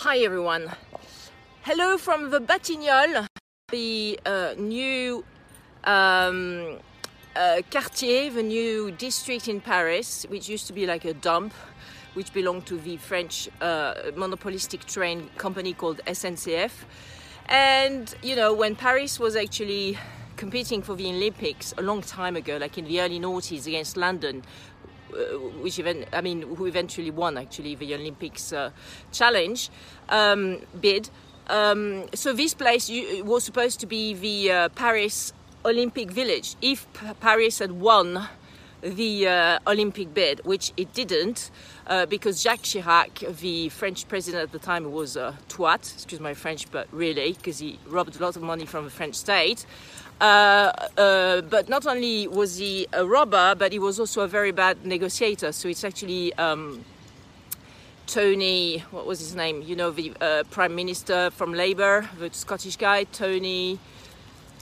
Hi everyone. Hello from the Batignolles, the uh, new um, uh, quartier, the new district in Paris, which used to be like a dump, which belonged to the French uh, monopolistic train company called SNCF. And you know, when Paris was actually competing for the Olympics a long time ago, like in the early noughties against London, which even I mean, who eventually won actually the Olympics uh, challenge um, bid. Um, so this place was supposed to be the uh, Paris Olympic Village. If Paris had won the uh, Olympic bid, which it didn't, uh, because Jacques Chirac, the French president at the time, was a twat, excuse my French, but really, because he robbed a lot of money from the French state. Uh, uh, but not only was he a robber, but he was also a very bad negotiator. So it's actually um, Tony, what was his name? You know, the uh, prime minister from Labour, the Scottish guy, Tony.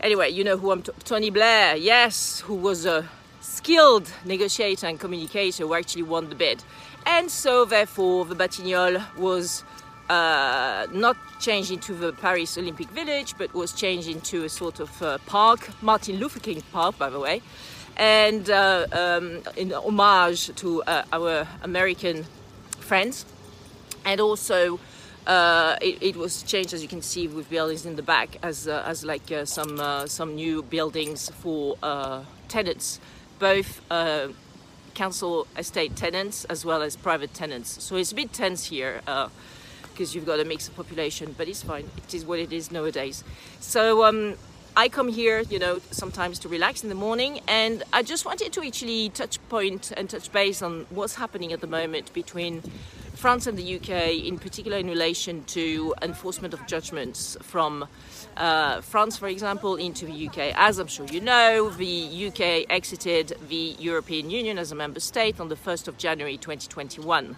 Anyway, you know who I'm. T- Tony Blair, yes, who was a skilled negotiator and communicator who actually won the bid. And so, therefore, the Batignolles was uh, not changed into the Paris Olympic Village, but was changed into a sort of uh, park, Martin Luther King Park, by the way, and uh, um, in homage to uh, our American friends. And also, uh, it, it, was changed, as you can see, with buildings in the back, as uh, as like some some new buildings for tenants, both council estate tenants as well as private tenants. So it's a bit tense here because you've got a mix of population, but it's fine. It is what it is nowadays. So um, I come here, you know, sometimes to relax in the morning, and I just wanted to actually touch point and touch base on what's happening at the moment between France and the UK, in particular in relation to enforcement of judgments from uh, France, for example, into the UK. As I'm sure you know, the UK exited the European Union as a member state on the 1st of January 2021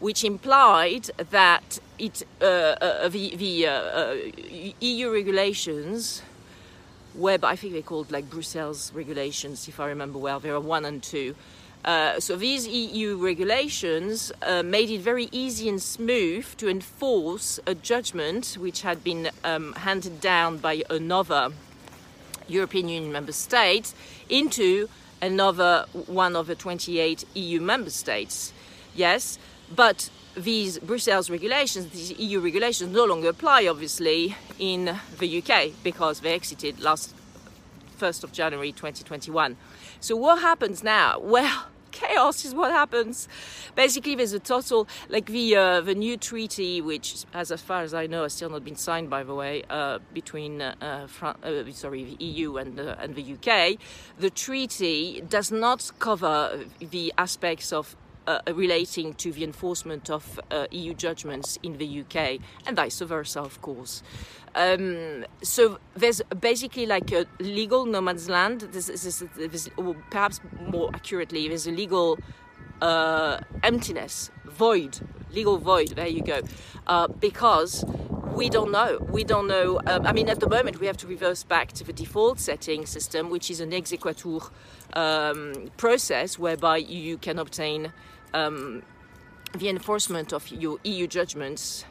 which implied that it, uh, uh, the, the uh, uh EU regulations, web I think they're called like Brussels regulations, if I remember well, there are one and two. Uh, so these EU regulations uh, made it very easy and smooth to enforce a judgment which had been um, handed down by another European Union member state into another one of the 28 EU member states. Yes, but these Brussels regulations, these EU regulations, no longer apply, obviously, in the UK because they exited last 1st of January 2021. So, what happens now? Well, chaos is what happens. Basically, there's a total, like the uh, the new treaty, which, as, far as I know, has still not been signed, by the way, uh, between uh, Fran- uh, sorry the EU and and the UK. The treaty does not cover the aspects of uh, relating to the enforcement of uh, EU judgments in the UK and vice versa, of course. Um, so there's basically like a legal no man's land. This, this, perhaps more accurately, there's a legal uh, emptiness, void, legal void. There you go, uh, because we don't know. We don't know. Um, I mean, at the moment, we have to reverse back to the default setting system, which is an exequatur um, process whereby you can obtain um, the enforcement of your EU judgments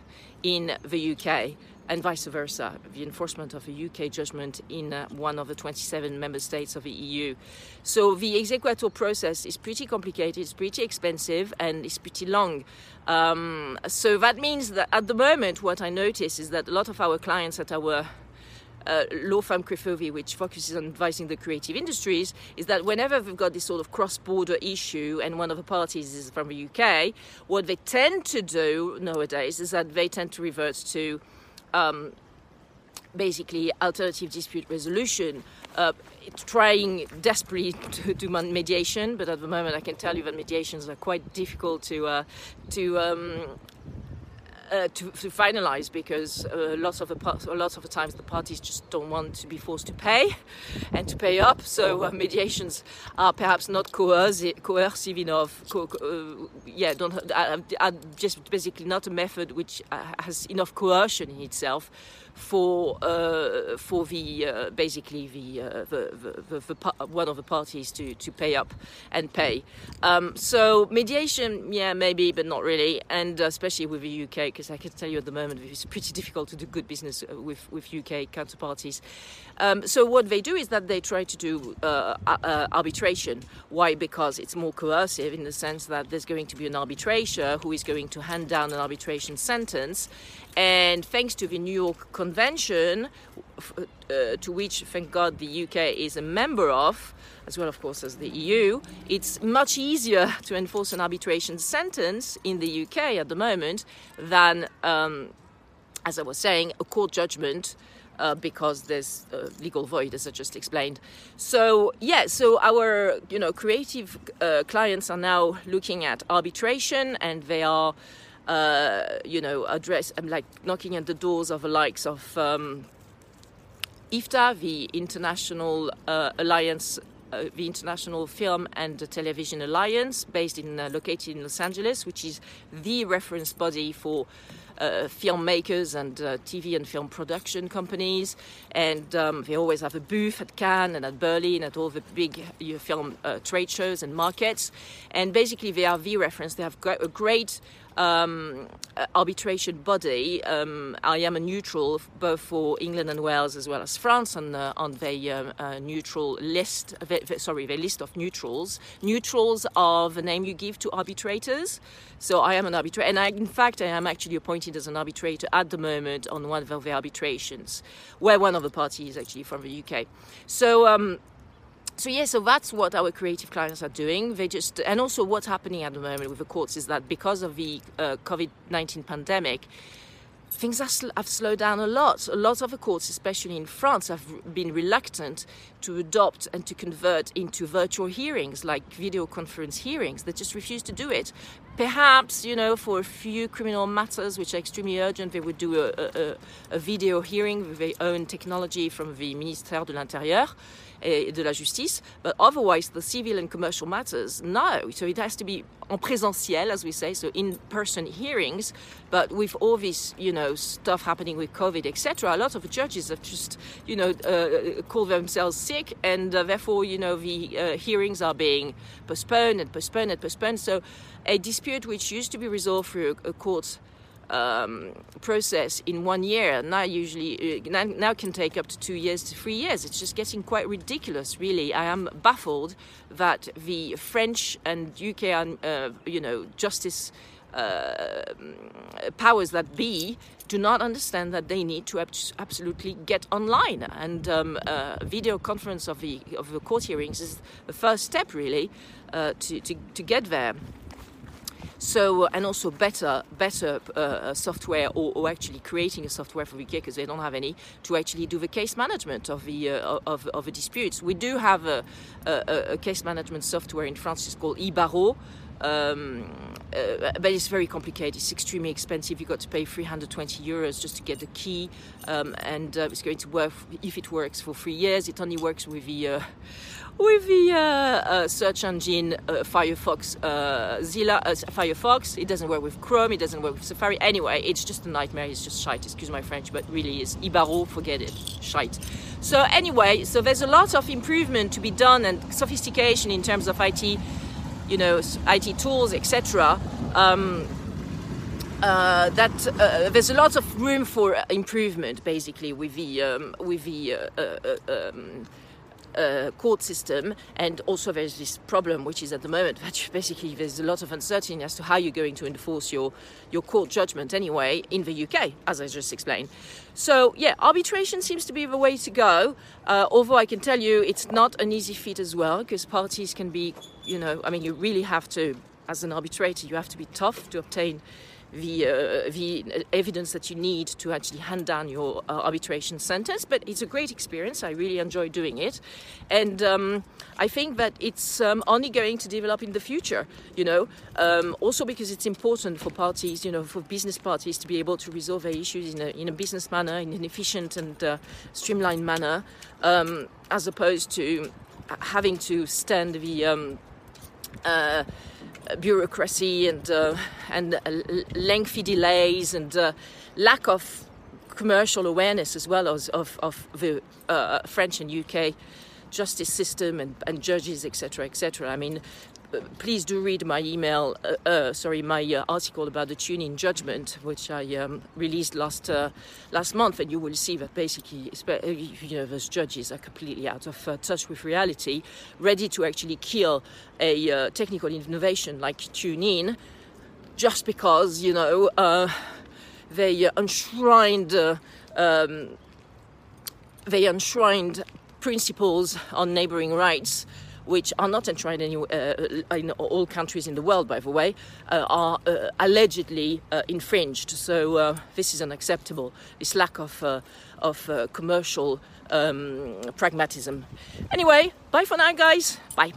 in the UK and vice versa, the enforcement of a UK judgment in uh, one of the 27 member states of the EU. So the exequatur process is pretty complicated, it's pretty expensive, and it's pretty long. Um, so that means that at the moment, what I notice is that a lot of our clients at our uh, law firm Crefovi, which focuses on advising the creative industries, is that whenever we've got this sort of cross-border issue and one of the parties is from the UK, what they tend to do nowadays is that they tend to revert to um, basically alternative dispute resolution, uh, trying desperately to do mediation, but at the moment I can tell you that mediations are quite difficult to uh, to um, uh, to, to, finalize because uh, lots of the lots of the times the parties just don't want to be forced to pay and to pay up. So uh, mediations are perhaps not coercive, coercive enough. Co- uh, yeah, don't are, are just basically not a method which uh, has enough coercion in itself for uh, for the uh, basically the, uh, the, the, the, the, one of the parties to, to pay up and pay. Um, so mediation, yeah, maybe, but not really, and especially with the UK because I can tell you at the moment it's pretty difficult to do good business uh, with, with UK counterparties. Um, so what they do is that they try to do uh, uh, arbitration. Why? Because it's more coercive in the sense that there's going to be an arbitrator who is going to hand down an arbitration sentence, and thanks to the New York Convention, uh, to which, thank God, the UK is a member of, as well, of course, as the EU, it's much easier to enforce an arbitration sentence in the UK at the moment than, um, as I was saying, a court judgment. Uh, because there's a legal void, as I just explained. So yeah, so our you know creative uh, clients are now looking at arbitration, and they are uh, you know, address, I'm like knocking at the doors of the likes of um, IFTA, the International uh, Alliance, uh, the International Film and Television Alliance, based in uh, located in Los Angeles, which is the reference body for uh, filmmakers and uh, TV and film production companies, and um, they always have a booth at Cannes and at Berlin at all the big uh, film trade shows and markets. And basically, they are the reference. They have a great um, arbitration body. Um, I am a neutral both for England and Wales as well as France on the, on the uh, uh, neutral list. The, the, sorry, list of neutrals. Neutrals are the name you give to arbitrators. So I am an arbitrator, and I, in fact, I am actually appointed as an arbitrator at the moment on one of the arbitrations, where one of the parties is actually from the UK. So. Um, so yeah, so that's what our creative clients are doing. They just and also what's happening at the moment with the courts is that because of the uh, COVID nineteen pandemic, things have slowed down a lot. A lot of the courts, especially in France, have been reluctant to adopt and to convert into virtual hearings, like video conference hearings. They just refuse to do it. Perhaps, you know, for a few criminal matters which are extremely urgent, they would do a, a, a video hearing with their own technology from the Ministère de l'Intérieur et de la justice. But otherwise, the civil and commercial matters, no. So it has to be en présentiel, as we say, so in-person hearings. But with all this, you know, stuff happening with COVID, etc., a lot of judges have just, you know, uh, called themselves sick, and uh, therefore, you know, the uh, hearings are being postponed and postponed and postponed. So a dispute which used to be resolved through a, court um, process in one year now usually uh, now, now, can take up to two years to three years. It's just getting quite ridiculous really. I am baffled that the french and uk uh, you know justice uh, powers that be do not understand that they need to absolutely get online. And um, uh, video conference of the of the court hearings is the first step really uh, to, to, to get there so and also better better uh, uh, software or, or, actually creating a software for UK because they don't have any to actually do the case management of the uh, of, of the disputes. We do have a, a, a case management software in France. It's called eBarreau. Um, uh, but it's very complicated. It's extremely expensive. You've got to pay 320 euros just to get the key, um, and uh, it's going to work if it works for three years. It only works with the uh, with the uh, uh, search engine uh, Firefox Zilla Firefox. It doesn't work with Chrome. It doesn't work with Safari. Anyway, it's just a nightmare. It's just shite. Excuse my French, but really is eBarreau. Forget it. Shite. So anyway, so there's a lot of improvement to be done and sophistication in terms of IT you know, IT tools, etc. Um, uh, that uh, there's a lot of room for improvement, basically, with the um, with the uh, uh, uh um, uh, court system, and also there's this problem, which is at the moment that basically there's a lot of uncertainty as to how you're going to enforce your your court judgment anyway in the UK, as I just explained. So yeah, arbitration seems to be the way to go. Uh, although I can tell you, it's not an easy feat as well, because parties can be, you know, I mean, you really have to, as an arbitrator, you have to be tough to obtain the, uh, the evidence that you need to actually hand down your uh, arbitration sentence. But it's a great experience. I really enjoy doing it. And um, I think that it's um, only going to develop in the future, you know, um, also because it's important for parties, you know, for business parties to be able to resolve their issues in a, in a business manner, in an efficient and uh, streamlined manner, um, as opposed to having to stand the um, uh, bureaucracy and uh, and uh, lengthy delays and uh, lack of commercial awareness as well as of, of the French and UK justice system and, and judges, etc., etc. I mean, please do read my email, uh, uh, sorry, my uh, article about the TuneIn judgment, which I um, released last uh, last month, and you will see that basically, uh, you know, those judges are completely out of uh, touch with reality, ready to actually kill a technical innovation like TuneIn, just because you know they enshrined. Um, they enshrined principles on neighboring rights which are not enshrined in, uh, in all countries in the world, by the way, uh, are uh, allegedly uh, infringed. So uh, this is unacceptable. This lack of uh, of commercial um, pragmatism. Anyway, bye for now, guys. Bye.